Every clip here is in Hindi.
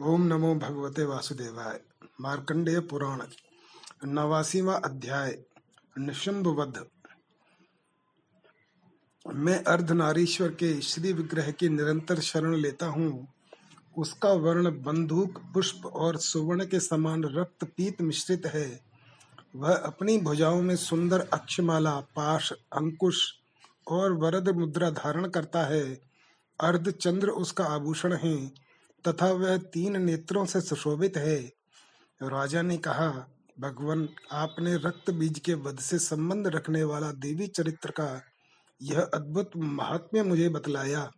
ओम नमो भगवते वासुदेवाय। मार्कंडेय पुराण, नवासीवा अध्याय निशुंभ वध मैं अर्धनारीश्वर के श्री विग्रह की निरंतर शरण लेता हूँ। उसका वर्ण बंदूक, पुष्प और सुवर्ण के समान रक्त पीत मिश्रित है। वह अपनी भुजाओं में सुंदर अक्षमाला, पाश, अंकुश और वरद मुद्रा धारण करता है। अर्ध चंद्र उसका आभूषण है। तथा वह तीन नेत्रों से सुशोभित है। राजा ने कहा, भगवान, आपने रक्त बीज के वध से संबंध रखने वाला देवी चरित्र का यह अद्भुत महात्म्य मुझे बतलाया।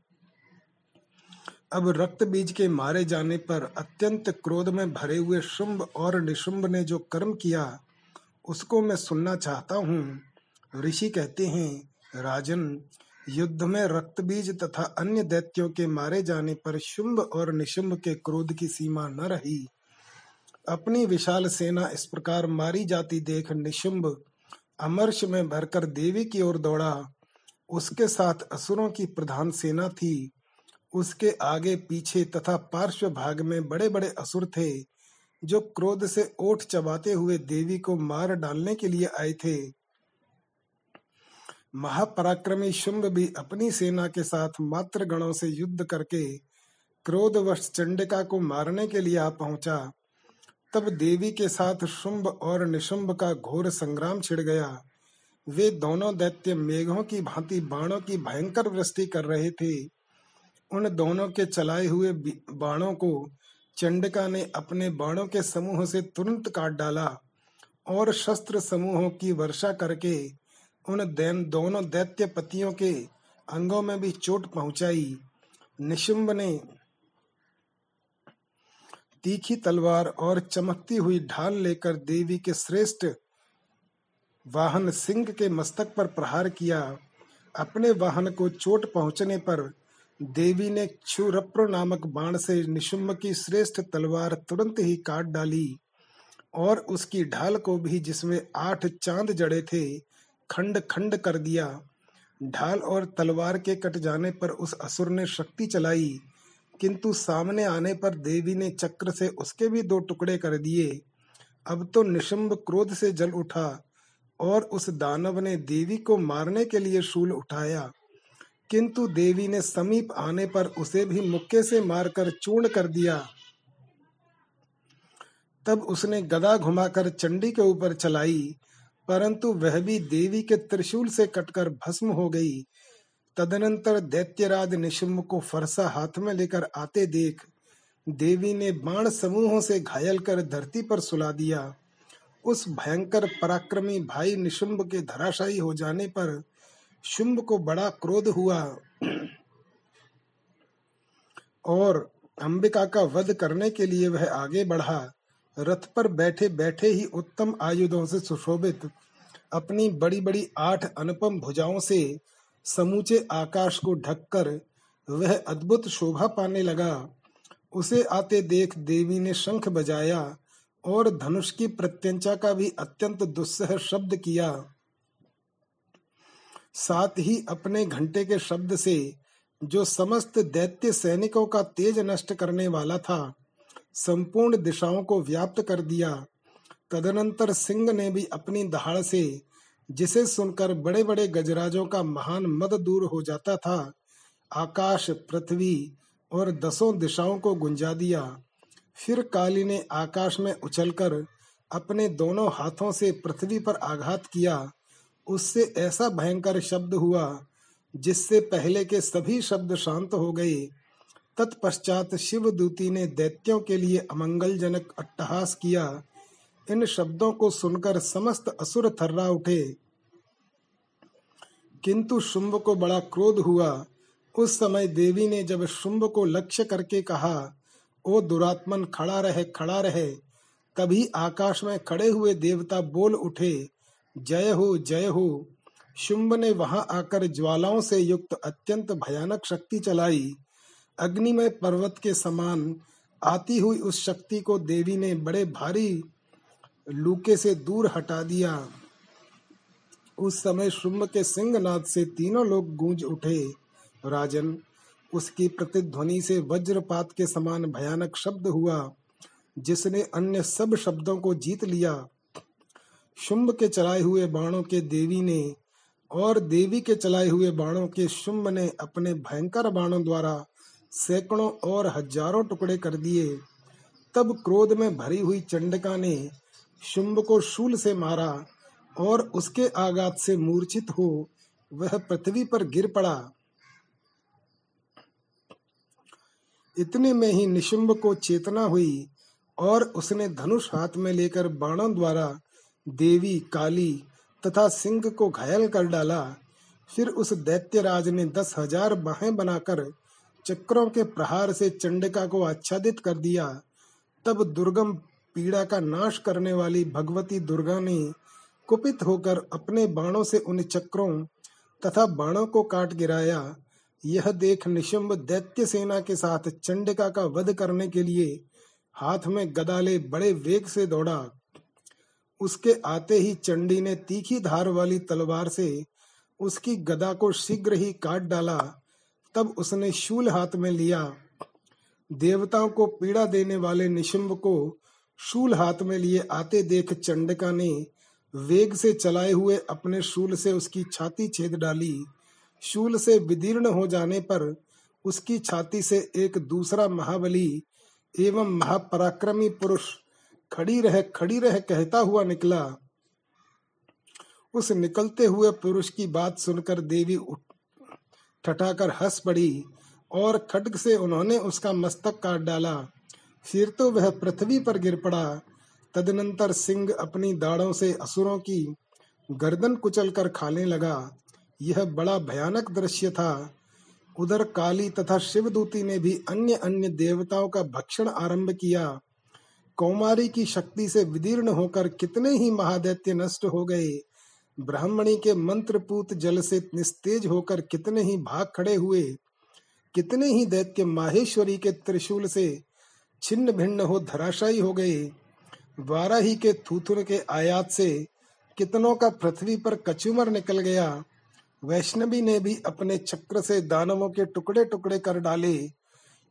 अब रक्त बीज के मारे जाने पर अत्यंत क्रोध में भरे हुए शुंभ और निशुंभ ने जो कर्म किया, उसको मैं सुनना चाहता हूँ। ऋषि कहते हैं, राजन युद्ध में रक्त बीज तथा अन्य दैत्यों के मारे जाने पर शुंभ और निशुंभ के क्रोध की सीमा न रही। अपनी विशाल सेना इस प्रकार मारी जाती देख निशुंभ अमर्ष में भरकर देवी की ओर दौड़ा। उसके साथ असुरों की प्रधान सेना थी। उसके आगे पीछे तथा पार्श्व भाग में बड़े बड़े असुर थे, जो क्रोध से ओठ चबाते हुए देवी को मार डालने के लिए आए थे। महापराक्रमी शुंभ भी अपनी सेना के साथ मात्र गणों से युद्ध करके क्रोधवश चंडिका को मारने के लिए आ पहुँचा। तब देवी के साथ शुंभ और निशुंभ का घोर संग्राम छिड़ गया। वे दोनों दैत्य मेघों की भांति बाणों की भयंकर वृष्टि कर रहे थे। उन दोनों के चलाए हुए बाणों को चंडिका ने अपने बाणों के समूह से तुरंत काट डाला और शस्त्र समूहों की वर्षा करके उन दैन, दोनों दैत्य पतियों के अंगों में भी चोट पहुंचाई। निशुंभ ने तीखी तलवार और चमकती हुई ढाल लेकर देवी के श्रेष्ठ वाहन सिंह के मस्तक पर प्रहार किया। अपने वाहन को चोट पहुँचने पर देवी ने क्षुरप्र नामक बाण से निशुंभ की श्रेष्ठ तलवार तुरंत ही काट डाली और उसकी ढाल को भी जिसमें आठ चाँद जड़े थे खंड खंड कर दिया। ढाल और तलवार के कट जाने पर उस असुर ने शक्ति चलाई, किंतु सामने आने पर देवी ने चक्र से उसके भी दो टुकड़े कर दिए। अब तो निशंब क्रोध से जल उठा और उस दानव ने देवी को मारने के लिए शूल उठाया। किंतु देवी ने समीप आने पर उसे भी मुक्के से मारकर चूर्ण कर दिया। तब उसने गदा घुमाकर चंडी के ऊपर चलाई। परंतु वह भी देवी के त्रिशूल से कटकर भस्म हो गई। तदनंतर दैत्यराज निशुम्भ को फरसा हाथ में लेकर आते देख देवी ने बाण समूहों से घायल कर धरती पर सुला दिया। उस भयंकर पराक्रमी भाई निशुंभ के धराशायी हो जाने पर शुंभ को बड़ा क्रोध हुआ। और अंबिका का वध करने के लिए वह आगे बढ़ा। रथ पर बैठे बैठे ही उत्तम आयुधों से सुशोभित अपनी बड़ी बड़ी आठ अनुपम भुजाओं से समूचे आकाश को ढककर वह अद्भुत शोभा पाने लगा। उसे आते देख देवी ने शंख बजाया और धनुष की प्रत्यंचा का भी अत्यंत दुस्सह शब्द किया। साथ ही अपने घंटे के शब्द से जो समस्त दैत्य सैनिकों का तेज नष्ट करने वाला था संपूर्ण दिशाओं को व्याप्त कर दिया। तदनंतर सिंह ने भी अपनी दहाड़ से, जिसे सुनकर बड़े बड़े गजराजों का महान मद दूर हो जाता था, आकाश, पृथ्वी और दसों दिशाओं को गुंजा दिया। फिर काली ने आकाश में उछलकर अपने दोनों हाथों से पृथ्वी पर आघात किया। उससे ऐसा भयंकर शब्द हुआ, जिससे पहले के सभी शब्द शांत हो गए। तत्पश्चात शिव दूती ने दैत्यों के लिए अमंगलजनक अट्टहास किया। इन शब्दों को सुनकर समस्त असुर थर्रा उठे। किंतु शुंभ को बड़ा क्रोध हुआ। उस समय देवी ने जब शुंभ को लक्ष्य करके कहा, ओ दुरात्मन, खड़ा रहे खड़ा रहे। तभी आकाश में खड़े हुए देवता बोल उठे, जय हो जय हो। शुंभ ने वहाँ आकर ज्वालाओं से युक्त अत्यंत भयानक शक्ति चलाई। अग्निमय पर्वत के समान आती हुई उस शक्ति को देवी ने बड़े भारी लूके से दूर हटा दिया। उस समय शुंभ के सिंहनाद से तीनों लोग गूंज उठे। राजन, उसकी प्रतिध्वनि से वज्रपात के समान भयानक शब्द हुआ, जिसने अन्य सब शब्दों को जीत लिया। शुंभ के चलाए हुए बाणों के देवी ने और देवी के चलाए हुए बाणों के शुंभ ने अपने भयंकर बाणों द्वारा सैकड़ों और हज़ारों टुकड़े कर दिए। तब क्रोध में भरी हुई चंडिका ने शुंभ को शूल से मारा और उसके आघात से मूर्छित हो वह पृथ्वी पर गिर पड़ा। इतने में ही निशुंभ को चेतना हुई और उसने धनुष हाथ में लेकर बाणों द्वारा देवी, काली तथा सिंह को घायल कर डाला। फिर उस दैत्यराज ने दस हज़ार बाहें बनाकर चक्रों के प्रहार से चंडिका को आच्छादित कर दिया, तब दुर्गम पीड़ा का नाश करने वाली भगवती दुर्गा ने कुपित होकर अपने बाणों से उन चक्रों तथा बाणों को काट गिराया। यह देख निशुंभ दैत्य सेना के साथ चंडिका का वध करने के लिए हाथ में गदाले बड़े वेग से दौड़ा। उसके आते ही चंडी ने तीखी धार वाली तलवार से उसकी गदा को शीघ्र ही काट डाला। तब उसने शूल हाथ में लिया। देवताओं को पीड़ा देने वाले निशुंभ को शूल हाथ में लिए आते देख चंडिका ने वेग से चलाए हुए अपने शूल से उसकी छाती छेद डाली। शूल से विदीर्ण हो जाने पर उसकी छाती से एक दूसरा महाबली एवं महापराक्रमी पुरुष खड़ी रह खड़ी रह कहता हुआ निकला। उस निकलते हुए पुरुष की बात सुनकर देवी उठ ठठाकर हंस पड़ी और खड्ग से उन्होंने उसका मस्तक काट डाला। फिर तो वह पृथ्वी पर गिर पड़ा। तदनंतर सिंह अपनी दाढ़ों से असुरों की गर्दन कुचल कर खाने लगा। यह बड़ा भयानक दृश्य था। उधर काली तथा शिवदूती ने भी अन्य अन्य देवताओं का भक्षण आरंभ किया। कौमारी की शक्ति से विदीर्ण होकर कितने ही महादैत्य नष्ट हो गए। ब्राह्मणी के मंत्रपूत जल से निस्तेज होकर कितने ही भाग खड़े हुए, कितने ही दैत्य माहेश्वरी के त्रिशूल से छिन्न भिन्न हो धराशायी हो गए, वाराही के थूथुर के आयात से कितनों का पृथ्वी पर कचुमर निकल गया, वैष्णवी ने भी अपने चक्र से दानवों के टुकड़े टुकड़े कर डाले,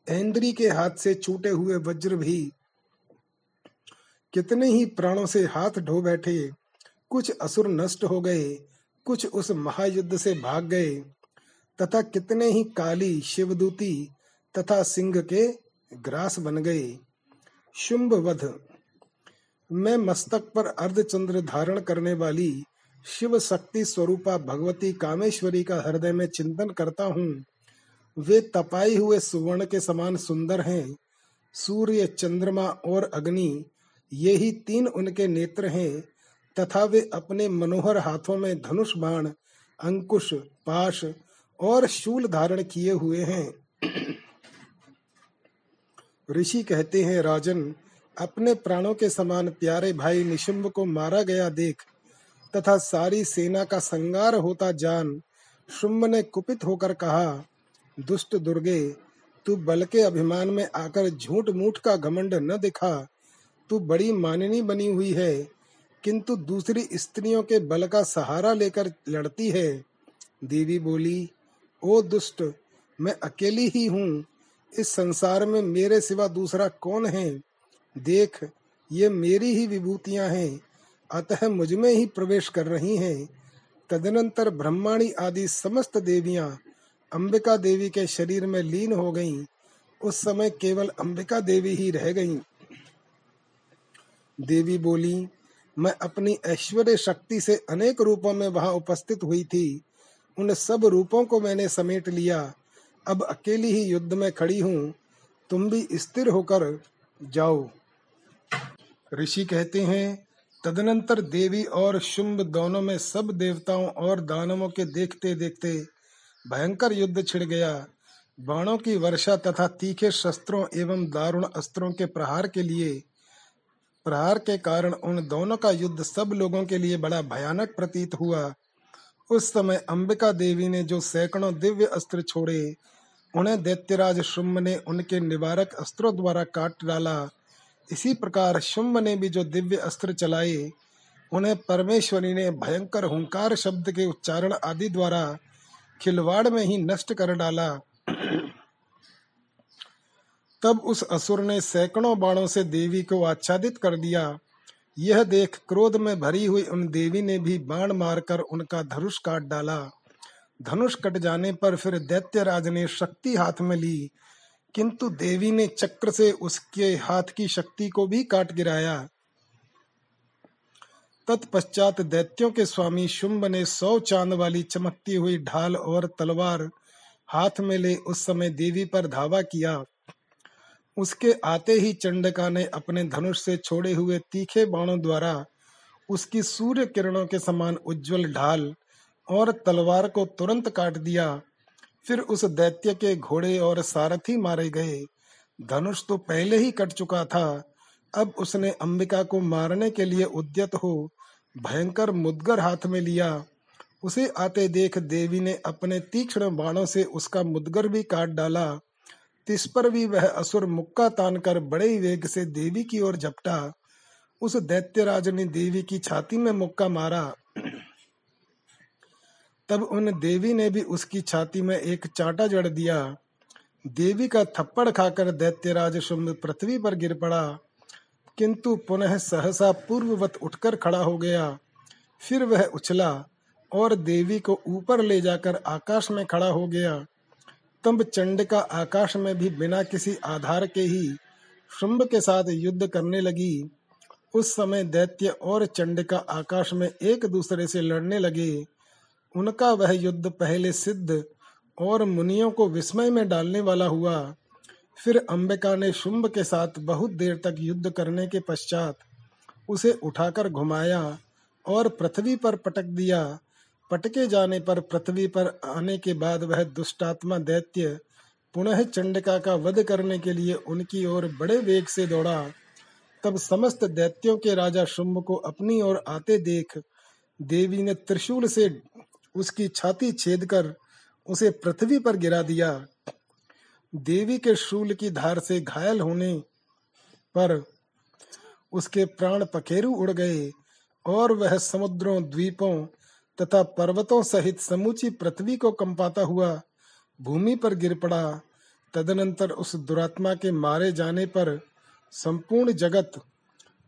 ऐन्द्री के हाथ से छूटे हुए वज्र भी कितने ही प्राणों से हाथ ढो बैठे कुछ असुर नष्ट हो गए, कुछ उस महायुद्ध से भाग गए। तथा कितने ही काली शिवदूती तथा सिंह के ग्रास बन गए। शुंभ वध मैं मस्तक पर अर्धचंद्र धारण करने वाली शिव शक्ति स्वरूपा भगवती कामेश्वरी का हृदय में चिंतन करता हूँ। वे तपाई हुए सुवर्ण के समान सुंदर हैं। सूर्य, चंद्रमा और अग्नि, ये ही तीन उनके नेत्र हैं। तथा वे अपने मनोहर हाथों में धनुष बाण, अंकुश, पाश और शूल धारण किए हुए हैं। ऋषि कहते हैं, राजन, अपने प्राणों के समान प्यारे भाई निशुंभ को मारा गया देख, तथा सारी सेना का संगार होता जान, शुंभ ने कुपित होकर कहा, दुष्ट दुर्गे, तू बल के अभिमान में आकर झूठ मूठ का घमंड न दिखा, तू बड़ी माननी बनी हुई है। किंतु दूसरी स्त्रियों के बल का सहारा लेकर लड़ती है। देवी बोली, ओ दुष्ट, मैं अकेली ही हूँ। इस संसार में मेरे सिवा दूसरा कौन है? देख, ये मेरी ही विभूतियाँ हैं। अतः मुझमें ही प्रवेश कर रही हैं। तदनंतर ब्रह्माणी आदि समस्त देवियाँ अंबिका देवी के शरीर में लीन हो गईं। उस समय केवल अंबिका देवी ही रह गईं। देवी बोली मैं अपनी ऐश्वर्य शक्ति से अनेक रूपों में वहाँ उपस्थित हुई थी। उन सब रूपों को मैंने समेट लिया। अब अकेली ही युद्ध में खड़ी हूँ। तुम भी स्थिर होकर जाओ। ऋषि कहते हैं, तदनंतर देवी और शुंभ दोनों में सब देवताओं और दानवों के देखते देखते भयंकर युद्ध छिड़ गया। बाणों की वर्षा तथा तीखे शस्त्रों एवं दारुण अस्त्रों के प्रहार के लिए प्रहार के कारण उन दोनों का युद्ध सब लोगों के लिए बड़ा भयानक प्रतीत हुआ। उस समय अंबिका देवी ने जो सैकड़ों दिव्य अस्त्र छोड़े, उन्हें दैत्यराज शुम्भ ने उनके निवारक अस्त्रों द्वारा काट डाला। इसी प्रकार शुम्भ ने भी जो दिव्य अस्त्र चलाए, उन्हें परमेश्वरी ने भयंकर हुंकार शब्द के उच्चारण आदि द्वारा खिलवाड़ में ही नष्ट कर डाला। तब उस असुर ने सैकड़ों बाणों से देवी को आच्छादित कर दिया। यह देख क्रोध में भरी हुई उन देवी ने भी बाण मारकर उनका धनुष काट डाला। धनुष कट जाने पर फिर दैत्यराज ने शक्ति हाथ में ली, किंतु देवी ने चक्र से उसके हाथ की शक्ति को भी काट गिराया। तत्पश्चात दैत्यों के स्वामी शुंभ ने सौ चाँद वाली चमकती हुई ढाल और तलवार हाथ में ले उस समय देवी पर धावा किया। उसके आते ही चंडका ने अपने धनुष से छोड़े हुए तीखे बाणों द्वारा उसकी सूर्य किरणों के समान उज्जवल ढाल और तलवार को तुरंत काट दिया। फिर उस दैत्य के घोड़े और सारथी मारे गए। धनुष तो पहले ही कट चुका था। अब उसने अंबिका को मारने के लिए उद्यत हो भयंकर मुदगर हाथ में लिया। उसे आते देख देवी ने अपने तीक्ष्ण बाणों से उसका मुदगर भी काट डाला। तिस पर भी वह असुर मुक्का तान कर बड़े वेग से देवी की ओर झपटा। उस दैत्यराज ने देवी की छाती में मुक्का मारा। तब उन देवी ने भी उसकी छाती में एक चांटा जड़ दिया। देवी का थप्पड़ खाकर दैत्यराज शुंभ पृथ्वी पर गिर पड़ा। किंतु पुनः सहसा पूर्ववत उठकर खड़ा हो गया। फिर वह उछला और देवी को ऊपर ले जाकर आकाश में खड़ा हो गया। तब चंडिका आकाश में भी बिना किसी आधार के ही शुंभ के साथ युद्ध करने लगी। उस समय दैत्य और चंडिका आकाश में एक दूसरे से लड़ने लगे। उनका वह युद्ध पहले सिद्ध और मुनियों को विस्मय में डालने वाला हुआ। फिर अंबिका ने शुंभ के साथ बहुत देर तक युद्ध करने के पश्चात उसे उठाकर घुमाया और पृथ्वी पर पटक दिया। पटके जाने पर, पृथ्वी पर आने के बाद वह दुष्टात्मा दैत्य पुनः चंडिका का वध करने के लिए उनकी ओर बड़े वेग से दौड़ा। तब समस्त दैत्यों के राजा शुंभ को अपनी ओर आते देख, देवी ने त्रिशूल से उसकी छाती छेद कर उसे पृथ्वी पर गिरा दिया। देवी के शूल की धार से घायल होने पर उसके प्राण पखेरु उड़ गए और वह समुद्रों, द्वीपों तथा पर्वतों सहित समूची पृथ्वी को कंपाता हुआ भूमि पर गिर पड़ा। तदनंतर उस दुरात्मा के मारे जाने पर संपूर्ण जगत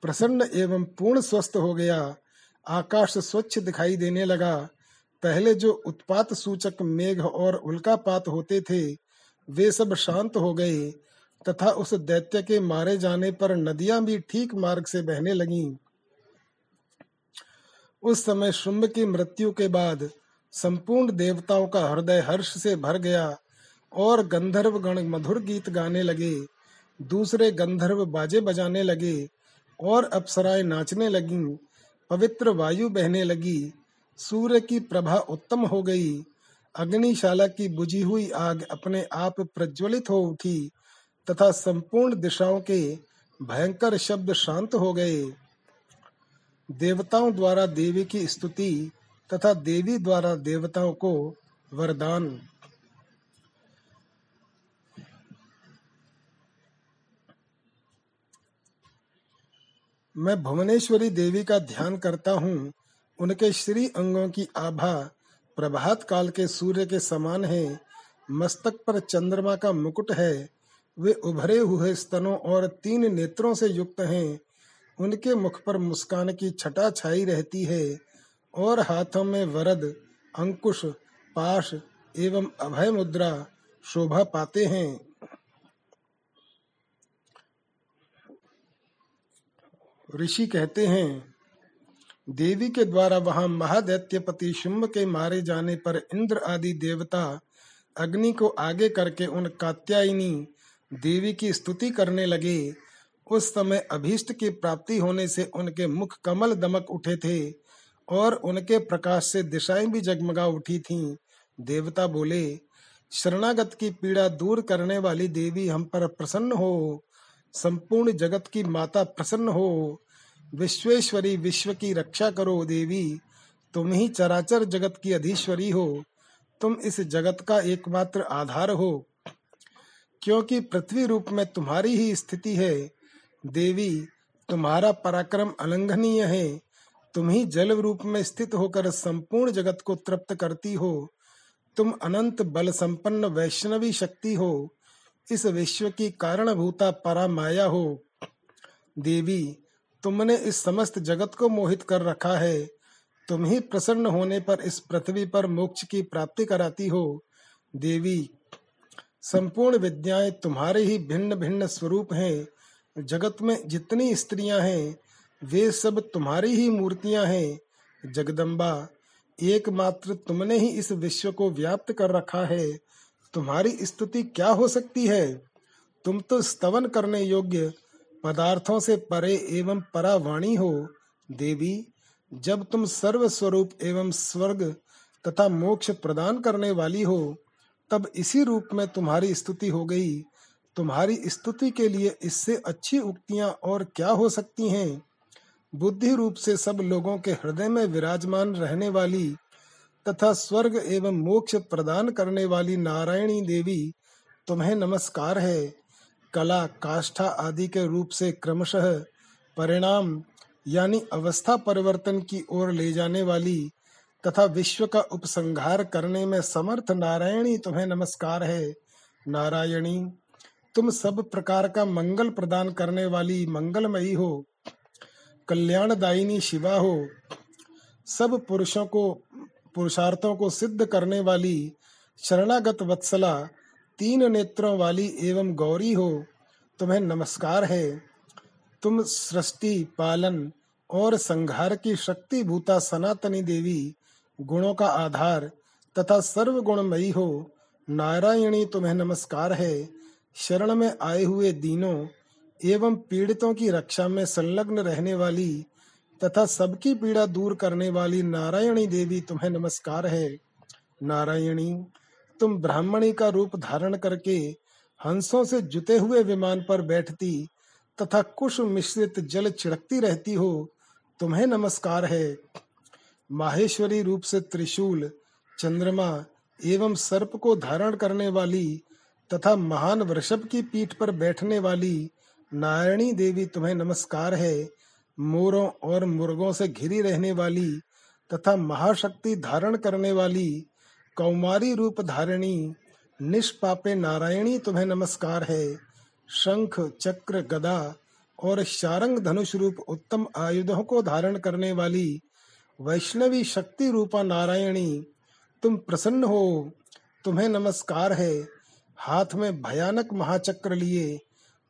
प्रसन्न एवं पूर्ण स्वस्थ हो गया। आकाश स्वच्छ दिखाई देने लगा। पहले जो उत्पात सूचक मेघ और उल्कापात होते थे, वे सब शांत हो गए तथा उस दैत्य के मारे जाने पर नदियाँ भी ठीक मार्ग से बहने लगीं। उस समय शुंभ की मृत्यु के बाद संपूर्ण देवताओं का हृदय हर्ष से भर गया और गंधर्व गण मधुर गीत गाने लगे, दूसरे गंधर्व बाजे बजाने लगे और अप्सराएँ नाचने लगीं, पवित्र वायु बहने लगी, सूर्य की प्रभा उत्तम हो गई, अग्निशाला की बुझी हुई आग अपने आप प्रज्वलित हो उठी, तथा संपूर्ण दिशाओं के भयंकर शब्द शांत हो गए। देवताओं द्वारा देवी की स्तुति तथा देवी द्वारा देवताओं को वरदान। मैं भुवनेश्वरी देवी का ध्यान करता हूँ। उनके श्री अंगों की आभा प्रभात काल के सूर्य के समान है। मस्तक पर चंद्रमा का मुकुट है। वे उभरे हुए स्तनों और तीन नेत्रों से युक्त हैं। उनके मुख पर मुस्कान की छटा छाई रहती है और हाथों में वरद, अंकुश, पाश एवं अभय मुद्रा शोभा पाते हैं। ऋषि कहते हैं, देवी के द्वारा वहाँ महादैत्यपति शुंभ के मारे जाने पर इंद्र आदि देवता अग्नि को आगे करके उन कात्यायनी देवी की स्तुति करने लगे उस समय अभीष्ट की प्राप्ति होने से उनके मुख कमल दमक उठे थे और उनके प्रकाश से दिशाएँ भी जगमगा उठी थीं। देवता बोले, शरणागत की पीड़ा दूर करने वाली देवी हम पर प्रसन्न हो। संपूर्ण जगत की माता प्रसन्न हो। विश्वेश्वरी विश्व की रक्षा करो देवी। तुम ही चराचर जगत की अधीश्वरी हो। तुम इस जगत का एकमात्र आधार हो। क्योंकि पृथ्वी रूप में तुम्हारी ही स्थिति है देवी, तुम्हारा पराक्रम अलंघनीय है। तुम ही जल रूप में स्थित होकर संपूर्ण जगत को तृप्त करती हो। तुम अनंत बल संपन्न वैष्णवी शक्ति हो। इस विश्व की कारणभूता परा माया हो। देवी, तुमने इस समस्त जगत को मोहित कर रखा है। तुम ही प्रसन्न होने पर इस पृथ्वी पर मोक्ष की प्राप्ति कराती हो। देवी, संपूर्ण विद्याएँ तुम्हारे ही भिन्न भिन्न स्वरूप हैं। जगत में जितनी स्त्रियाँ हैं, वे सब तुम्हारी ही मूर्तियाँ हैं। जगदम्बा, एकमात्र तुमने ही इस विश्व को व्याप्त कर रखा है। तुम्हारी स्तुति क्या हो सकती है? तुम तो स्तवन करने योग्य पदार्थों से परे एवं परावाणी हो। देवी, जब तुम सर्व स्वरूप एवं स्वर्ग तथा मोक्ष प्रदान करने वाली हो, तब इसी रूप में तुम्हारी स्तुति हो गई। तुम्हारी स्तुति के लिए इससे अच्छी उक्तियाँ और क्या हो सकती हैं? बुद्धि रूप से सब लोगों के हृदय में विराजमान रहने वाली तथा स्वर्ग एवं मोक्ष प्रदान करने वाली नारायणी देवी तुम्हें नमस्कार है। कला, काष्ठा आदि के रूप से क्रमशः परिणाम, यानी अवस्था परिवर्तन की ओर ले जाने वाली तथा विश्व का उपसंहार करने में समर्थ नारायणी तुम्हें नमस्कार है। नारायणी तुम सब प्रकार का मंगल प्रदान करने वाली मंगलमयी हो, कल्याणदायिनी शिवा हो। सब पुरुषों को, पुरुषार्थों को सिद्ध करने वाली शरणागत वत्सला, तीन नेत्रों वाली एवं गौरी हो। तुम्हें नमस्कार है। तुम सृष्टि, पालन और संहार की शक्ति भूता सनातनी देवी, गुणों का आधार तथा सर्व गुणमयी हो। नारायणी, तुम्हें नमस्कार है। शरण में आए हुए दीनों एवं पीड़ितों की रक्षा में संलग्न रहने वाली तथा सबकी पीड़ा दूर करने वाली नारायणी देवी तुम्हें नमस्कार है। नारायणी, तुम ब्राह्मणी का रूप धारण करके हंसों से जुते हुए विमान पर बैठती तथा कुश मिश्रित जल छिड़कती रहती हो, तुम्हें नमस्कार है। माहेश्वरी रूप से त्रिशूल, चंद्रमा एवं सर्प को धारण करने वाली तथा महान वृषभ की पीठ पर बैठने वाली नारायणी देवी तुम्हें नमस्कार है। मोरों और मुर्गों से घिरी रहने वाली तथा महाशक्ति धारण करने वाली कौमारी रूप धारिणी निष्पापे नारायणी तुम्हें नमस्कार है। शंख, चक्र, गदा और शारंग धनुष रूप उत्तम आयुधों को धारण करने वाली वैष्णवी शक्ति रूपा नारायणी, तुम प्रसन्न हो, तुम्हें नमस्कार है। हाथ में भयानक महाचक्र लिए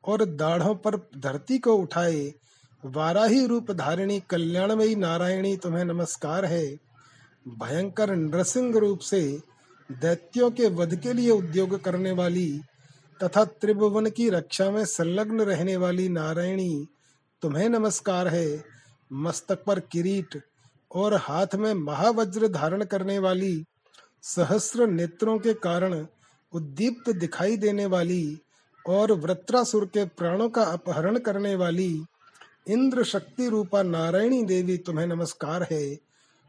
और दाढ़ों पर धरती को उठाए, वाराही रूप धारिणी कल्याणमयी नारायणी तुम्हें नमस्कार है। भयंकर नृसिंह रूप से दैत्यों के वध के लिए उद्योग करने वाली तथा त्रिभुवन की रक्षा में संलग्न रहने वाली नारायणी तुम्हें नमस्कार है। मस्तक पर किरीट और हाथ में महावज्र धारण करने वाली सहस्र नेत्रों के कारण उद्दीप्त दिखाई देने वाली और वृत्रासुर के प्राणों का अपहरण करने वाली इंद्र शक्ति रूपा नारायणी देवी तुम्हें नमस्कार है।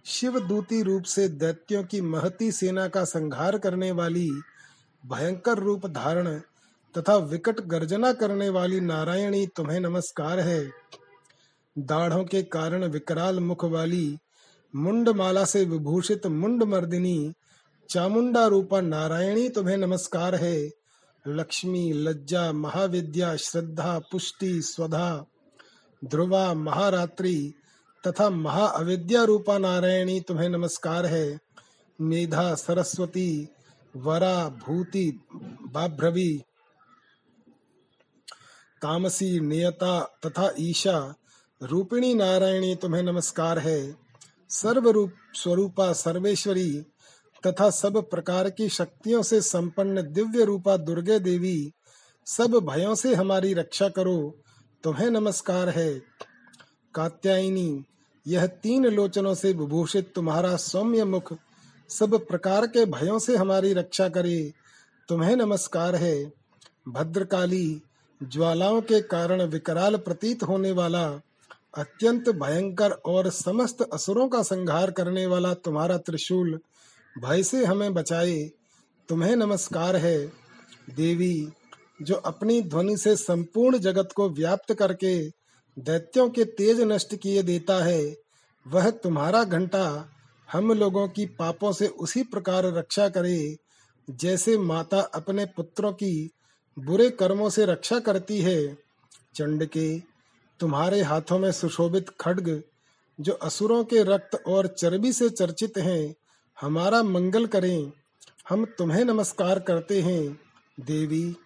शिव दूती रूप से दैत्यों की महती सेना का संहार करने वाली, भयंकर रूप धारण तथा विकट गर्जना करने वाली नारायणी तुम्हें नमस्कार है। दाढ़ों के कारण विकराल मुख वाली मुंड माला से विभूषित मुंड मर्दिनी चामुंडा रूपा नारायणी तुम्हें नमस्कार है। लक्ष्मी, लज्जा, महाविद्या, श्रद्धा, पुष्टि, स्वधा, ध्रुवा, महारात्रि तथा महा अविद्या रूपा नारायणी तुम्हें नमस्कार है। मेधा, सरस्वती, वरा, भूति, बाभ्रवी, तामसी, नियता तथा ईशा रूपिणी नारायणी तुम्हें नमस्कार है। सर्व रूप स्वरूपा सर्वेश्वरी तथा सब प्रकार की शक्तियों से संपन्न दिव्य रूपा दुर्गे देवी, सब भयों से हमारी रक्षा करो। तुम्हें नमस्कार है। कात्यायनी, यह तीन लोचनों से विभूषित तुम्हारा सौम्य मुख सब प्रकार के भयों से हमारी रक्षा करे। तुम्हें नमस्कार है। भद्रकाली, ज्वालाओं के कारण विकराल प्रतीत होने वाला, अत्यंत भयंकर और समस्त असुरों का संहार करने वाला तुम्हारा त्रिशूल भय से हमें बचाए। तुम्हें नमस्कार है, देवी, जो अपनी ध्वनि से संपूर्ण जगत को व्याप्त करके दैत्यों के तेज नष्ट किए देता है, वह तुम्हारा घंटा हम लोगों की पापों से उसी प्रकार रक्षा करे, जैसे माता अपने पुत्रों की बुरे कर्मों से रक्षा करती है। चंड के तुम्हारे हाथों में सुशोभित खड्ग, जो असुरों के रक्त और चर्बी से चर्चित हैं हमारा मंगल करें। हम तुम्हें नमस्कार करते हैं। देवी,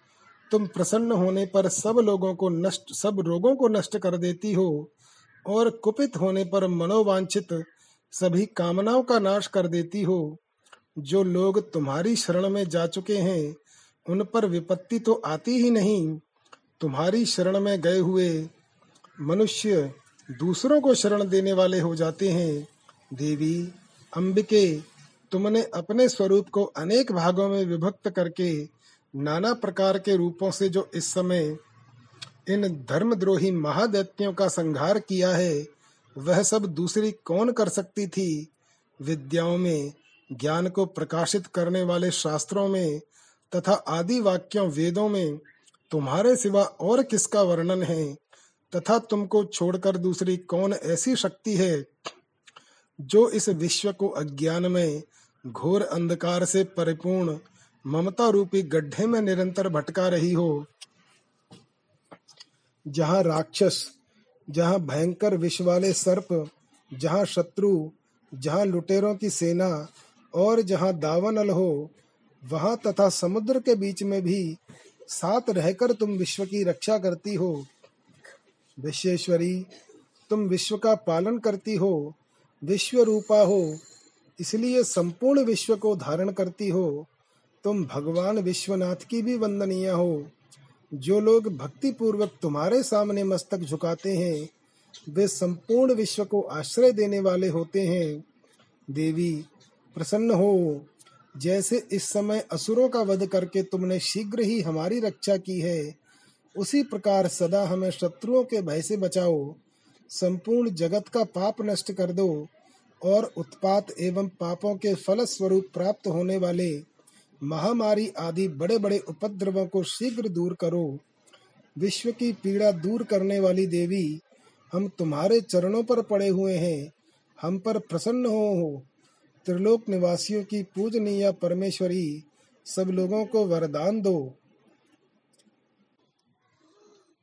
तुम प्रसन्न होने पर सब लोगों को नष्ट, सब रोगों को नष्ट कर देती हो और कुपित होने पर मनोवांछित सभी कामनाओं का नाश कर देती हो। जो लोग तुम्हारी शरण में जा चुके हैं, उन पर विपत्ति तो आती ही नहीं। तुम्हारी शरण में गए हुए मनुष्य दूसरों को शरण देने वाले हो जाते हैं। देवी, अंबिके तुमने अपने स्वरूप को अनेक भागों में विभक्त करके नाना प्रकार के रूपों से जो इस समय इन धर्मद्रोही महादैत्यों का संहार किया है, वह सब दूसरी कौन कर सकती थी? विद्याओं में, ज्ञान को प्रकाशित करने वाले शास्त्रों में तथा आदि वाक्यों वेदों में तुम्हारे सिवा और किसका वर्णन है? तथा तुमको छोड़कर दूसरी कौन ऐसी शक्ति है? जो इस विश्व को अज्ञान में घोर अंधकार से परिपूर्ण ममता रूपी गड्ढे में निरंतर भटका रही हो, जहाँ राक्षस, जहाँ भयंकर विष वाले सर्प, जहाँ शत्रु, जहाँ लुटेरों की सेना और जहाँ दावनल हो, वहाँ तथा समुद्र के बीच में भी साथ रहकर तुम विश्व की रक्षा करती हो। विश्वेश्वरी, तुम विश्व का पालन करती हो विश्व रूपा हो, इसलिए संपूर्ण विश्व को धारण करती हो, तुम भगवान विश्वनाथ की भी वंदनीय हो। जो लोग भक्ति पूर्वक तुम्हारे सामने मस्तक झुकाते हैं, वे संपूर्ण विश्व को आश्रय देने वाले होते हैं। देवी, प्रसन्न हो, जैसे इस समय असुरों का वध करके तुमने शीघ्र ही हमारी रक्षा की है, उसी प्रकार सदा हमें शत्रुओं के भय से बचाओ। संपूर्ण जगत का पाप नष्ट कर दो और उत्पात एवं पापों के फल स्वरूप प्राप्त होने वाले महामारी आदि बड़े बड़े उपद्रवों को शीघ्र दूर करो। विश्व की पीड़ा दूर करने वाली देवी हम तुम्हारे चरणों पर पड़े हुए हैं हम पर प्रसन्न हो, हो। त्रिलोक निवासियों की पूजनीय परमेश्वरी सब लोगों को वरदान दो।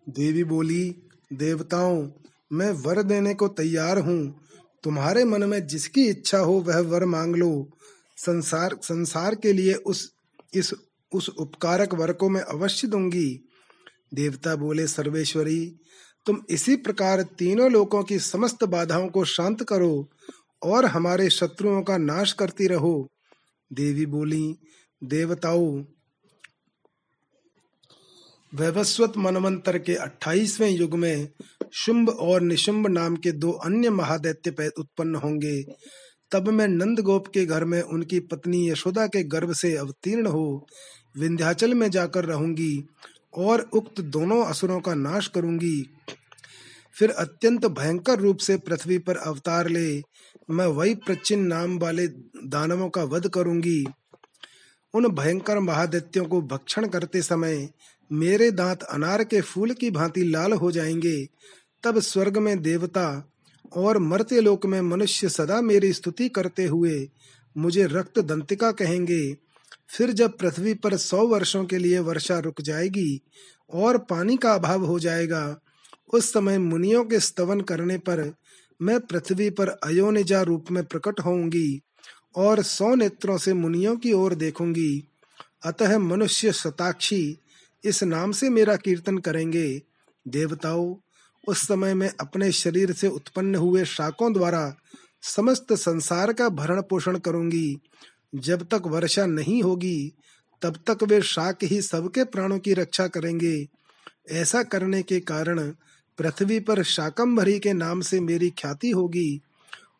देवी बोली देवताओं मैं वर देने को तैयार हूँ। तुम्हारे मन में जिसकी इच्छा हो, वह वर मांग लो। संसार संसार के लिए उस, इस, उस उपकारक वर को मैं अवश्य दूँगी। देवता बोले, सर्वेश्वरी, तुम इसी प्रकार तीनों लोकों की समस्त बाधाओं को शांत करो और हमारे शत्रुओं का नाश करती रहो। देवी बोली, देवताओं, वैवस्वत मनवंतर के 28वें युग में शुंभ और निशुंभ नाम के दो अन्य महादैत्य उत्पन्न होंगे। तब मैं नंद गोप के घर में उनकी पत्नी यशोदा के गर्भ से अवतीर्ण हो, विंध्याचल में जाकर रहूँगी और उक्त दोनों असुरों का नाश करूँगी। फिर अत्यंत भयंकर रूप से पृथ्वी पर अवतार ले, मैं वही प्रचिन नाम वाले दानवों का वध करूँगी। उन भयंकर महादित्यों को भक्षण करते समय मेरे दांत अनार के फूल की भांति लाल हो जाएँगे। तब स्वर्ग में देवता और मरते लोक में मनुष्य सदा मेरी स्तुति करते हुए मुझे रक्त दंतिका कहेंगे। फिर जब पृथ्वी पर सौ वर्षों के लिए वर्षा रुक जाएगी और पानी का अभाव हो जाएगा, उस समय मुनियों के स्तवन करने पर मैं पृथ्वी पर अयोनिजा रूप में प्रकट होंगी और सौ नेत्रों से मुनियों की ओर देखूँगी। अतः मनुष्य शताक्षी, इस नाम से मेरा कीर्तन करेंगे। देवताओं उस समय में अपने शरीर से उत्पन्न हुए शाकों द्वारा समस्त संसार का भरण पोषण करूँगी। जब तक वर्षा नहीं होगी, तब तक वे शाक ही सबके प्राणों की रक्षा करेंगे। ऐसा करने के कारण पृथ्वी पर शाकंभरी के नाम से मेरी ख्याति होगी।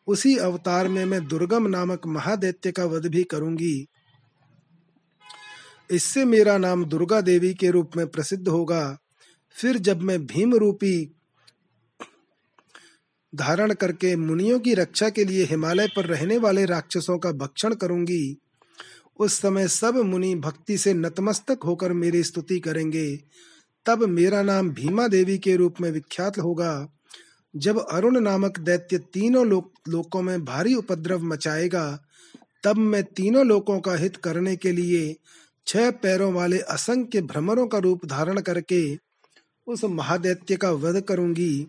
उसी अवतार में मैं दुर्गम नामक महादैत्य का वध भी करूँगी। इससे मेरा नाम दुर्गा देवी के रूप में प्रसिद्ध होगा। फिर जब मैं भीम रूपी धारण करके मुनियों की रक्षा के लिए हिमालय पर रहने वाले राक्षसों का भक्षण करूँगी। उस समय सब मुनि भक्ति से नतमस्तक होकर मेरी स्तुति करेंगे। तब मेरा नाम भीमा देवी के रूप में विख्यात होगा। जब अरुण नामक दैत्य तीनों लोक, लोकों में भारी उपद्रव मचाएगा तब मैं तीनों लोकों का हित करने के लिए छह पैरों वाले असंख्य भ्रमरों का रूप धारण करके उस महादैत्य का वध करूँगी।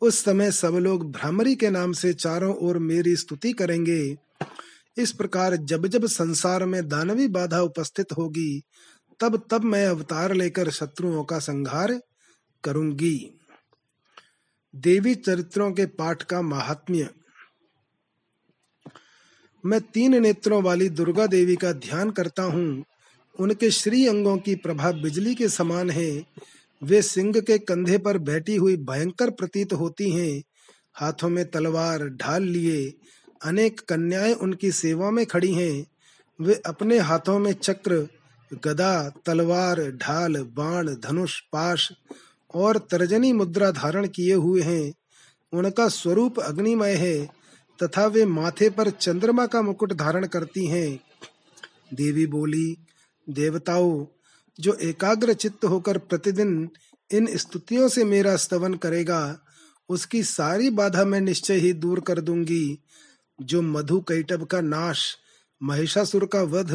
उस समय सब लोग भ्रामरी के नाम से चारों ओर मेरी स्तुति करेंगे। इस प्रकार जब जब संसार में दानवी बाधा उपस्थित होगी, तब तब मैं अवतार लेकर शत्रुओं का संहार करूँगी। देवी चरित्रों के पाठ का महात्म्य। मैं तीन नेत्रों वाली दुर्गा देवी का ध्यान करता हूँ। उनके श्री अंगों की प्रभा बिजली के समान है। वे सिंह के कंधे पर बैठी हुई भयंकर प्रतीत होती हैं। हाथों में तलवार ढाल लिए अनेक कन्याएँ उनकी सेवा में खड़ी हैं। वे अपने हाथों में चक्र, गदा, तलवार, ढाल, बाण, धनुष, पाश और तर्जनी मुद्रा धारण किए हुए हैं। उनका स्वरूप अग्निमय है तथा वे माथे पर चंद्रमा का मुकुट धारण करती हैं। देवी बोली, देवताओं जो एकाग्र चित्त होकर प्रतिदिन इन स्तुतियों से मेरा स्तवन करेगा, उसकी सारी बाधा मैं निश्चय ही दूर कर दूँगी। जो मधु कैटब का नाश, महिषासुर का वध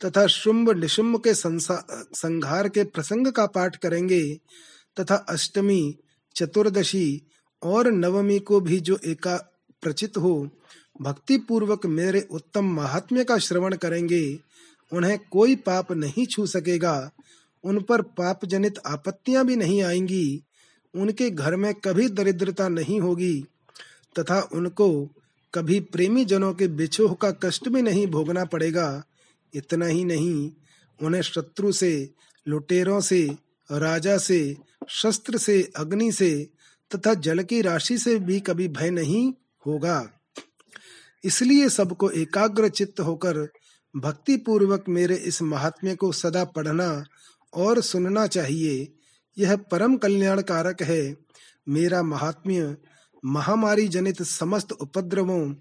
तथा शुंभ निशुंभ के संहार के प्रसंग का पाठ करेंगे, तथा अष्टमी, चतुर्दशी और नवमी को भी जो एका, प्रचित हो भक्ति पूर्वक मेरे उत्तम महात्म्य का श्रवण करेंगे। उन्हें कोई पाप नहीं छू सकेगा। उन पर पाप जनित आपत्तियाँ भी नहीं आएँगी। उनके घर में कभी दरिद्रता नहीं होगी, तथा उनको कभी प्रेमी जनों के बिछोह का कष्ट भी नहीं भोगना पड़ेगा। इतना ही नहीं, उन्हें शत्रु से, लुटेरों से, राजा से, शस्त्र से, अग्नि से, तथा जल की राशि से भी कभी भय नहीं होगा। इसलिए सबको एकाग्र चित्त होकर भक्ति पूर्वक मेरे इस महात्म्य को सदा पढ़ना और सुनना चाहिए। यह परम कल्याण कारक है। मेरा महात्म्य, महामारी जनित समस्त उपद्रवों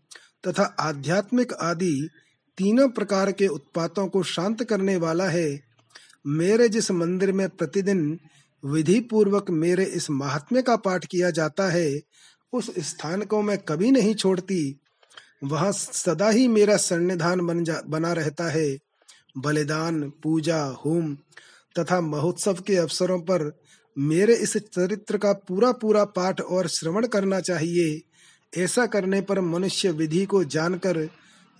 तथा आध्यात्मिक आदि तीनों प्रकार के उत्पातों को शांत करने वाला है। मेरे जिस मंदिर में प्रतिदिन विधि पूर्वक मेरे इस महात्म्य का पाठ किया जाता है, उस स्थान को मैं कभी नहीं छोड़ती। वहाँ सदा ही मेरा सन्निधान बन जा, बना रहता है। बलिदान, पूजा, होम तथा महोत्सव के अवसरों पर मेरे इस चरित्र का पूरा पूरा पाठ और श्रवण करना चाहिए। ऐसा करने पर मनुष्य विधि को जानकर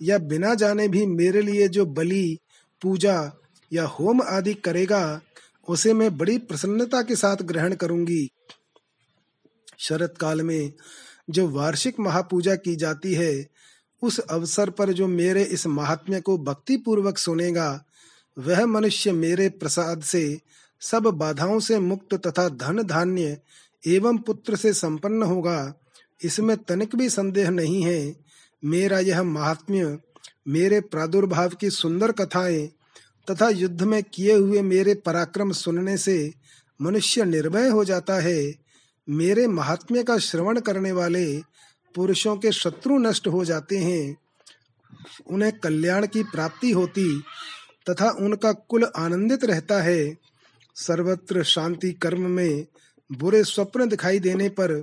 या बिना जाने भी मेरे लिए जो बलि, पूजा या होम आदि करेगा, उसे मैं बड़ी प्रसन्नता के साथ ग्रहण करूँगी। शरत काल में जो वार्षिक महापूजा की जाती है उस अवसर पर जो मेरे इस महात्म्य को भक्ति पूर्वक सुनेगा, वह मनुष्य मेरे प्रसाद से, सब बाधाओं से मुक्त तथा धन धान्य एवं पुत्र से संपन्न होगा। इसमें तनिक भी संदेह नहीं है। मेरा यह महात्म्य मेरे प्रादुर्भाव की सुंदर कथाएँ तथा युद्ध में किए हुए मेरे पराक्रम सुनने से मनुष्य निर्भय हो जाता है। मेरे महात्म्य का श्रवण करने वाले पुरुषों के शत्रु नष्ट हो जाते हैं, उन्हें कल्याण की प्राप्ति होती तथा उनका कुल आनंदित रहता है। सर्वत्र शांति कर्म में बुरे स्वप्न दिखाई देने पर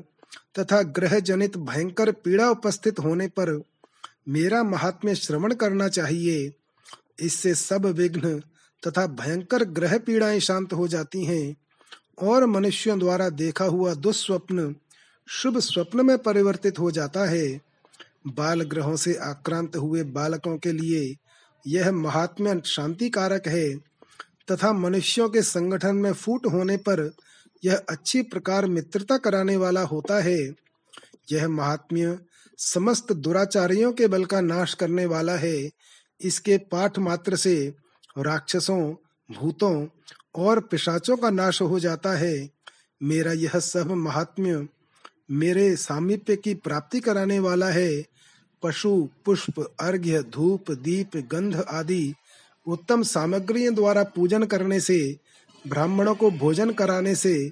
तथा ग्रह जनित भयंकर पीड़ा उपस्थित होने पर मेरा महात्म्य श्रवण करना चाहिए। इससे सब विघ्न तथा भयंकर ग्रह पीड़ाएँ शांत हो जाती हैं और मनुष्यों द्वारा देखा हुआ दुस्वप्न शुभ स्वप्न में परिवर्तित हो जाता है। बाल ग्रहों से आक्रांत हुए बालकों के लिए यह महात्म्य शांति कारक है तथा मनुष्यों के संगठन में फूट होने पर यह अच्छी प्रकार मित्रता कराने वाला होता है। यह महात्म्य समस्त दुराचारियों के बल का नाश करने वाला है। इसके पाठ मात्र से राक्षसों, भूतों और पिशाचों का नाश हो जाता है। मेरा यह सब महात्म्य मेरे सामीप्य की प्राप्ति कराने वाला है। पशु, पुष्प, अर्घ्य, धूप, दीप, गंध आदि उत्तम सामग्रियों द्वारा पूजन करने से, ब्राह्मणों को भोजन कराने से,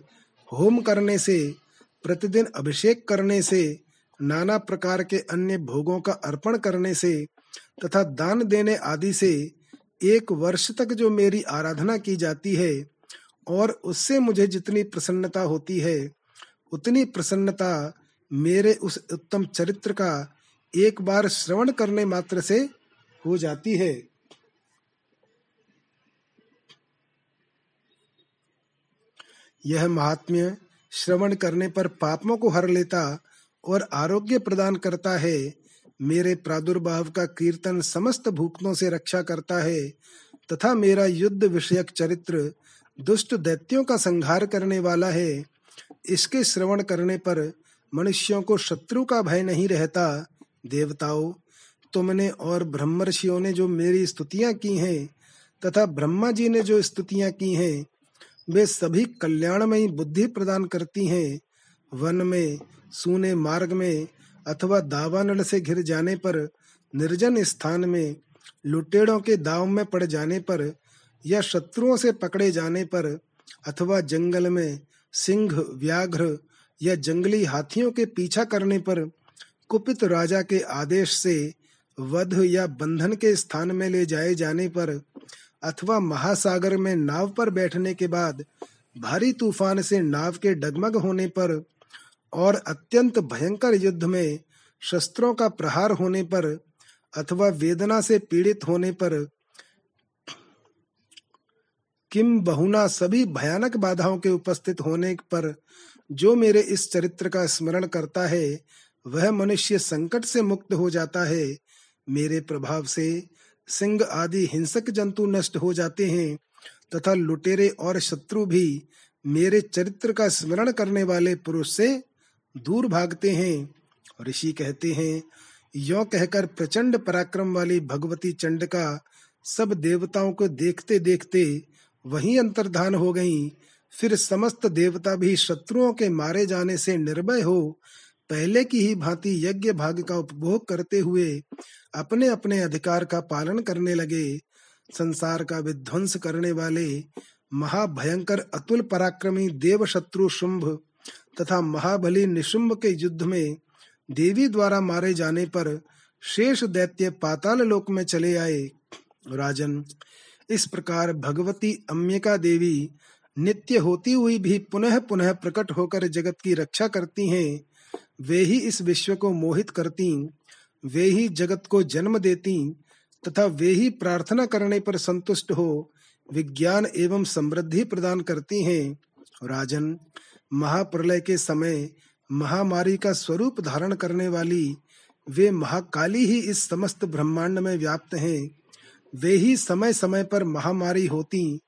होम करने से, प्रतिदिन अभिषेक करने से, नाना प्रकार के अन्य भोगों का अर्पण करने से, तथा दान देने आदि से एक वर्ष तक जो मेरी आराधना की जाती है, और उससे मुझे जितनी प्रसन्नता होती है उतनी प्रसन्नता मेरे उस उत्तम चरित्र का एक बार श्रवण करने मात्र से हो जाती है। यह महात्म्य श्रवण करने पर पापों को हर लेता और आरोग्य प्रदान करता है, मेरे प्रादुर्भाव का कीर्तन समस्त भूखनों से रक्षा करता है, तथा मेरा युद्ध विषयक चरित्र दुष्ट दैत्यों का संहार करने वाला है। इसके श्रवण करने पर मनुष्यों को शत्रु का भय नहीं रहता। देवताओं, तुमने और ब्रह्मर्षियों ने जो मेरी स्तुतियाँ की हैं तथा ब्रह्मा जी ने जो स्तुतियाँ की हैं, वे सभी कल्याणमयी बुद्धि प्रदान करती हैं। वन में, सूने मार्ग में अथवा दावानल से घिर जाने पर, निर्जन स्थान में लुटेड़ों के दाव में पड़ जाने पर या शत्रुओं से पकड़े जाने पर अथवा जंगल में सिंह, व्याघ्र या जंगली हाथियों के पीछा करने पर कुपित राजा के आदेश से वध या बंधन के स्थान में ले जाए जाने पर अथवा महासागर में नाव पर बैठने के बाद भारी तूफ़ान से नाव के डगमग होने पर और अत्यंत भयंकर युद्ध में शस्त्रों का प्रहार होने पर अथवा वेदना से पीड़ित होने पर किम बहुना सभी भयानक बाधाओं के उपस्थित होने पर जो मेरे इस चरित्र का स्मरण करता है, वह मनुष्य संकट से मुक्त हो जाता है। मेरे प्रभाव से सिंह आदि हिंसक जंतु नष्ट हो जाते हैं, तथा लुटेरे और शत्रु भी मेरे चरित्र का स्मरण करने वाले पुरुष से दूर भागते हैं। ऋषि कहते हैं, यो कहकर प्रचंड पराक्रम वाली भगवती चंड का सब देवताओं को देखते देखते वहीं अंतर्धान हो गईं। फिर समस्त देवता भी शत्रुओं के मारे जाने से निर्भय हो, पहले की ही भांति यज्ञ भाग का उपभोग करते हुए अपने अपने अधिकार का पालन करने लगे संसार का विध्वंस करने वाले महाभयंकर अतुल पराक्रमी देव शत्रु शुंभ तथा महाबली निशुंभ के युद्ध में देवी द्वारा मारे जाने पर शेष दैत्य पाताल लोक में चले आए राजन इस प्रकार भगवती अम्यका देवी नित्य होती हुई भी पुनः पुनः प्रकट होकर जगत की रक्षा करती हैं। वे ही इस विश्व को मोहित करती, वे ही जगत को जन्म देती, तथा वे ही प्रार्थना करने पर संतुष्ट हो, विज्ञान एवं समृद्धि प्रदान करती हैं। राजन, महाप्रलय के समय महामारी का स्वरूप धारण करने वाली वे महाकाली ही इस समस्त ब्रह्मांड में व्याप्त हैं। वे ही समय समय पर महामारी होती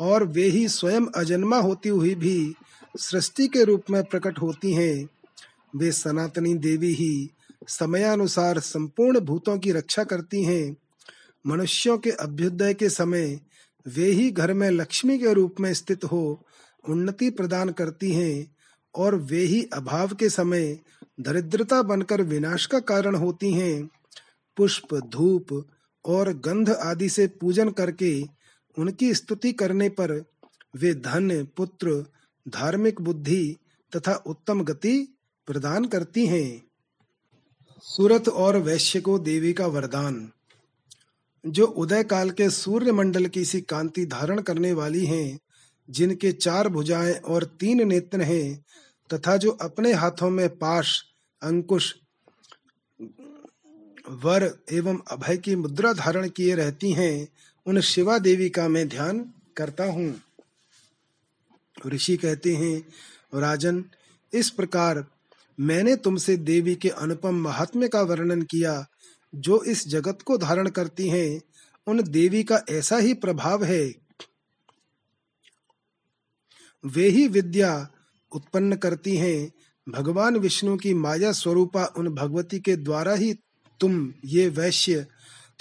और वे ही स्वयं अजन्मा होती हुई भी सृष्टि के रूप में प्रकट होती हैं। वे सनातनी देवी ही समयानुसार संपूर्ण भूतों की रक्षा करती हैं। मनुष्यों के अभ्युदय के समय वे ही घर में लक्ष्मी के रूप में स्थित हो उन्नति प्रदान करती हैं और वे ही अभाव के समय दरिद्रता बनकर विनाश का कारण होती हैं। पुष्प, धूप और गंध आदि से पूजन करके उनकी स्तुति करने पर वे धन, पुत्र, धार्मिक बुद्धि तथा उत्तम गति प्रदान करती हैं। सूरत और वैश्य को देवी का वरदान। जो उदय काल के सूर्य मंडल की सी कांति धारण करने वाली हैं, जिनके चार भुजाएँ और तीन नेत्र हैं, तथा जो अपने हाथों में पाश, अंकुश वर एवं अभय की मुद्रा धारण किए रहती हैं, उन शिवा देवी का मैं ध्यान करता हूँ। ऋषि कहते हैं, राजन, इस प्रकार मैंने तुमसे देवी के अनुपम महात्म्य का वर्णन किया, जो इस जगत को धारण करती हैं, उन देवी का ऐसा ही प्रभाव है। वे ही विद्या उत्पन्न करती हैं, भगवान विष्णु की माया स्वरूपा उन भगवती के द्वारा ही तुम ये वैश्य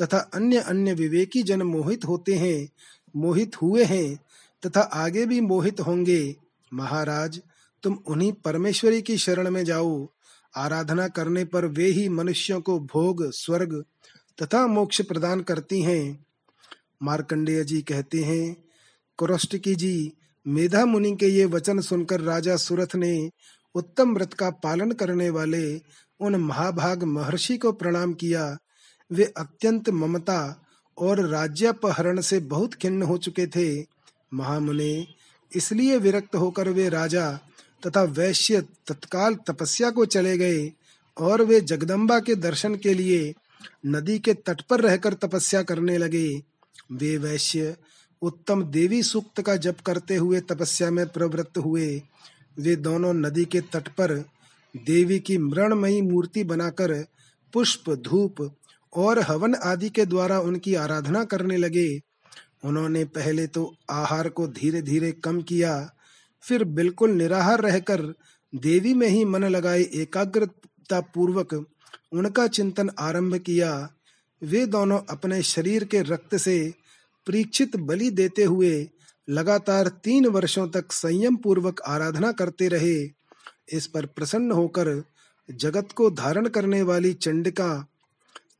तथा अन्य अन्य विवेकी जन मोहित होते हैं, मोहित हुए हैं, तथा आगे भी मोहित होंगे। महाराज, तुम उन्हीं परमेश्वरी की शरण में जाओ। आराधना करने पर वे ही मनुष्यों को भोग, स्वर्ग तथा मोक्ष प्रदान करती हैं। मार्कंडेय जी कहते हैं, कुरष्टकी जी, मेधा मुनि के ये वचन सुनकर राजा सुरथ ने उत्तम व्रत का पालन करने वाले उन महाभाग महर्षि को प्रणाम किया। वे अत्यंत ममता और राज्यापहरण से बहुत खिन्न हो चुके थे। महामुने इसलिए विरक्त होकर वे राजा तथा वैश्य तत्काल तपस्या को चले गए और वे जगदम्बा के दर्शन के लिए नदी के तट पर रहकर तपस्या करने लगे। वे वैश्य उत्तम देवी सूक्त का जप करते हुए तपस्या में प्रवृत्त हुए। वे दोनों नदी के तट पर देवी की मृणमयी मूर्ति बनाकर पुष्प, धूप और हवन आदि के द्वारा उनकी आराधना करने लगे। उन्होंने पहले तो आहार को धीरे धीरे कम किया, फिर बिल्कुल निराहार रहकर देवी में ही मन लगाए एकाग्रता पूर्वक उनका चिंतन आरंभ किया। वे दोनों अपने शरीर के रक्त से परीक्षित बलि देते हुए लगातार तीन वर्षों तक संयम पूर्वक आराधना करते रहे। इस पर प्रसन्न होकर जगत को धारण करने वाली चंडिका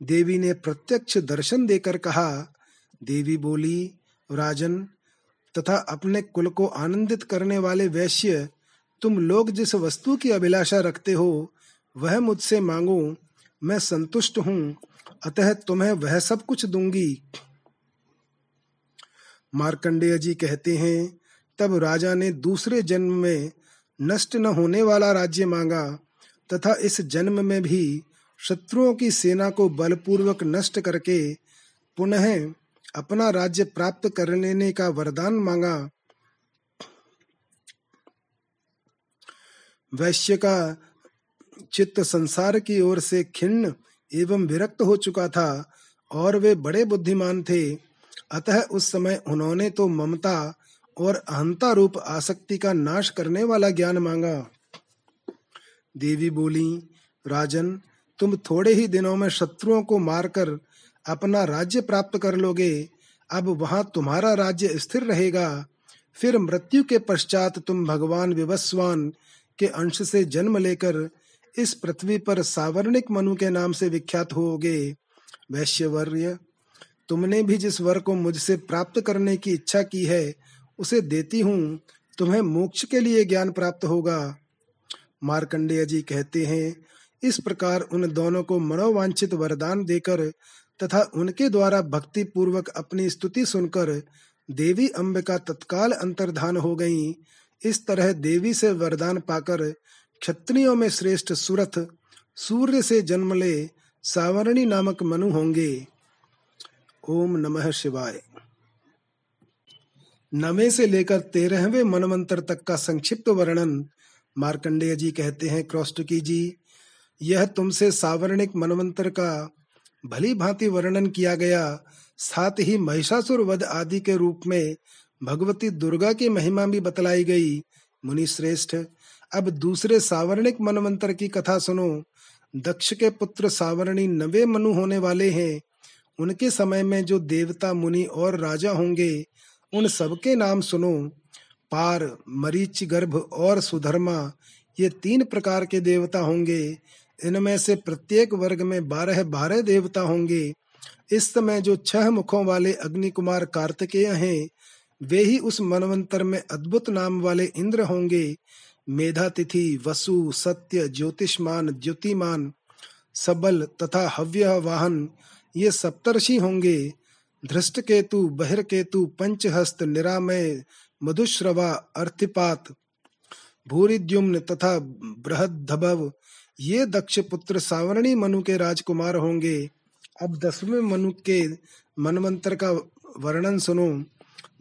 देवी ने प्रत्यक्ष दर्शन देकर कहा, देवी बोली, राजन, तथा अपने कुल को आनंदित करने वाले वैश्य, तुम लोग जिस वस्तु की अभिलाषा रखते हो, वह मुझसे मांगो, मैं संतुष्ट हूँ, अतः तुम्हें वह सब कुछ दूँगी। मार्कंडेय जी कहते हैं, तब राजा ने दूसरे जन्म में नष्ट न होने वाला राज्य मांगा, तथा इस जन्म में भी शत्रुओं की सेना को बलपूर्वक नष्ट करके पुनः अपना राज्य प्राप्त कर लेने का वरदान मांगा। वैश्य का चित्त संसार की ओर से खिन्न एवं विरक्त हो चुका था, और वे बड़े बुद्धिमान थे। अतः उस समय उन्होंने तो ममता और अहंता रूप आसक्ति का नाश करने वाला ज्ञान मांगा। देवी बोली, राजन, तुम थोड़े ही दिनों में शत्रुओं को मारकर अपना राज्य प्राप्त कर लोगे। अब वहाँ तुम्हारा राज्य स्थिर रहेगा। फिर मृत्यु के पश्चात तुम भगवान विवस्वान के अंश से जन्म लेकर इस पृथ्वी पर सावर्णिक मनु के नाम से विख्यात होगे। वैश्यवर्य, तुमने भी जिस वर को मुझसे प्राप्त करने की इच्छा की है उसे देती हूँ, तुम्हें मोक्ष के लिए ज्ञान प्राप्त होगा। मार्कंडेय जी कहते हैं, इस प्रकार उन दोनों को मनोवांछित वरदान देकर तथा उनके द्वारा भक्ति पूर्वक अपनी स्तुति सुनकर देवी अंबिका तत्काल अंतर्धान हो गईं। इस तरह देवी से वरदान पाकर क्षत्रियों में श्रेष्ठ सुरथ सूर्य से जन्म ले सावरणी नामक मनु होंगे। ओम नमः शिवाय। नवे से लेकर तेरहवें मनमंत्र तक का संक्षिप्त वर्णन मार्कंडेय जी कहते हैं क्रॉस्टकी जी, यह तुमसे सावर्णिक मनमंत्र का भली भांति वर्णन किया गया, साथ ही महिषासुर वध आदि के रूप में भगवती दुर्गा की महिमा भी बतलाई गई मुनि श्रेष्ठ अब दूसरे सावर्णिक मनमंत्र की कथा सुनो। दक्ष के पुत्र सावरणी नवे मनु होने वाले हैं। उनके समय में जो देवता, मुनि और राजा होंगे उन सबके नाम सुनो। पार, मरीच, गर्भ और सुधर्मा, ये तीन प्रकार के देवता होंगे। इनमें से प्रत्येक वर्ग में बारह बारह देवता होंगे। इस समय जो छह मुखों वाले अग्नि कुमार कार्तिकेय हैं, वे ही उस मनवंतर में अद्भुत नाम वाले इंद्र होंगे। मेधा तिथि वसु, सत्य, ज्योतिषमान, ज्योतिमान, सबल तथा हव्य वाहन, ये सप्तर्षि होंगे। धृष्ट केतु बहिर केतु पंचहस्त, निरामय, मधुश्रवा, अर्थिपात, भूरिद्युम्न तथा बृहदभव। ये दक्ष पुत्र सावरणी मनु के राजकुमार होंगे। अब दसवें मनु के मनमंत्र का वर्णन सुनो।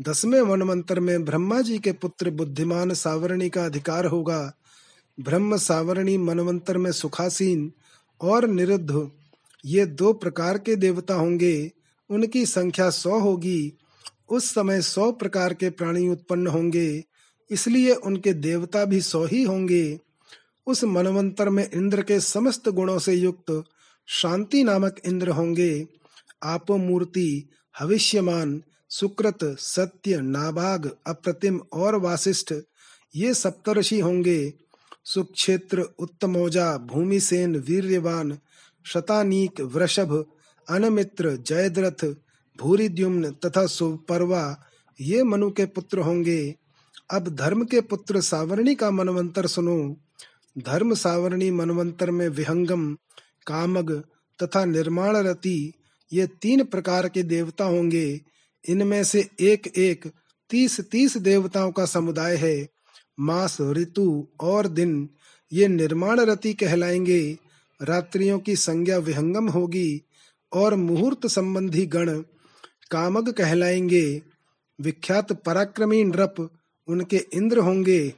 दसवें मनमंत्र में ब्रह्मा जी के पुत्र बुद्धिमान सावरणी का अधिकार होगा। ब्रह्म सावरणी मनमंत्र में सुखासीन और निरुद्ध। ये दो प्रकार के देवता होंगे। उनकी संख्या सौ होगी। उस समय सौ प्रकार के प्राणी उत्पन्न होंगे। इसलिए उनके देवता भी सौ ही होंगे। उस मनवंतर में इंद्र के समस्त गुणों से युक्त शांति नामक इंद्र होंगे। आपो मूर्ति भविष्यमान सुकृत, सत्य नाभाग अप्रतिम और वासिष्ठ, ये सप्तर्षि होंगे। सुक्षेत्र, उत्तमोजा, भूमिसेन, वीर्यवान, शतानीक, वृषभ अनमित्र, जयद्रथ, भूरिद्युम्न तथा सुपर्वा, ये मनु के पुत्र होंगे। अब धर्म के पुत्र सावरणी का मनवंतर सुनो। धर्म सावरणी मनवंतर में विहंगम, कामग तथा निर्माण रति ये तीन प्रकार के देवता होंगे। इनमें से एक एक तीस तीस देवताओं का समुदाय है। मास, ऋतु और दिन, ये निर्माण रति कहलाएँगे। रात्रियों की संज्ञा विहंगम होगी। और मुहूर्त संबंधी गण कामग कहलाएँगे। विख्यात पराक्रमी नृप उनके इंद्र होंगे।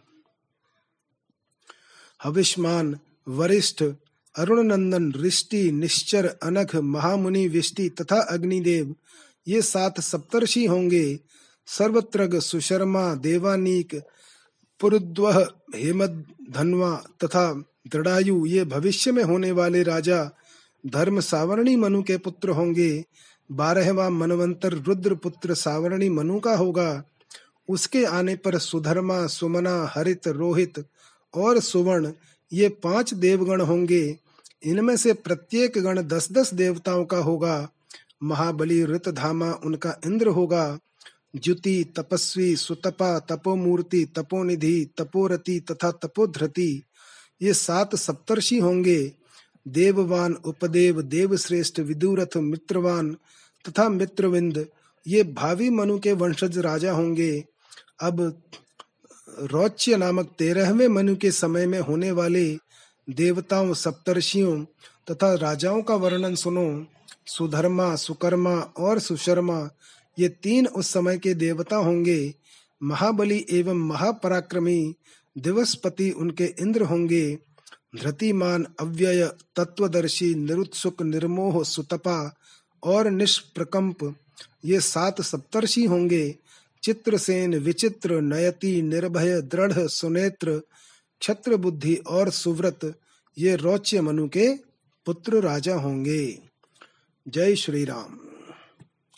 हविष्मान, वरिष्ठ अरुण नंदन ऋष्टि निश्चर, अनख, महामुनि, विष्टि तथा अग्निदेव, ये सात सप्तर्षि होंगे। सर्वत्रग, सुशर्मा, देवानीक, पुरुद्वह, हेमद, धनवा तथा दृढ़ायु, ये भविष्य में होने वाले राजा धर्म सावरणी मनु के पुत्र होंगे। बारहवा मनवंतर रुद्र पुत्र सावरणी मनु का होगा। उसके आने पर सुधर्मा, सुमना, हरित, रोहित और सुवर्ण, ये पाँच देवगण होंगे। इनमें से प्रत्येक गण दस दस देवताओं का होगा। महाबली, ऋतधामा, उनका इंद्र होगा। ज्युति, तपस्वी, सुतपा, तपोमूर्ति, तपोनिधि तपोरति तथा तपोधृति, ये सात सप्तर्षि होंगे। देववान, उपदेव, देवश्रेष्ठ, विदुरथ, मित्रवान, तथा मित्रविंद, ये भावी मनु के वंशज राजा होंगे। अब रौच्य नामक तेरहवें मनु के समय में होने वाले देवताओं, सप्तर्षियों तथा राजाओं का वर्णन सुनो। सुधर्मा, सुकर्मा और सुशर्मा, ये तीन उस समय के देवता होंगे। महाबली एवं महापराक्रमी दिवसपति उनके इंद्र होंगे। धृतिमान अव्यय तत्वदर्शी निरुत्सुक निर्मोह सुतपा और निष्प्रकंप। ये सात सप्तर्षि होंगे। चित्रसेन विचित्र, नयति, निर्भय, दृढ़, सुनेत्र क्षत्र बुद्धि और सुव्रत। ये रौच्य मनु के पुत्र राजा होंगे। जय श्री राम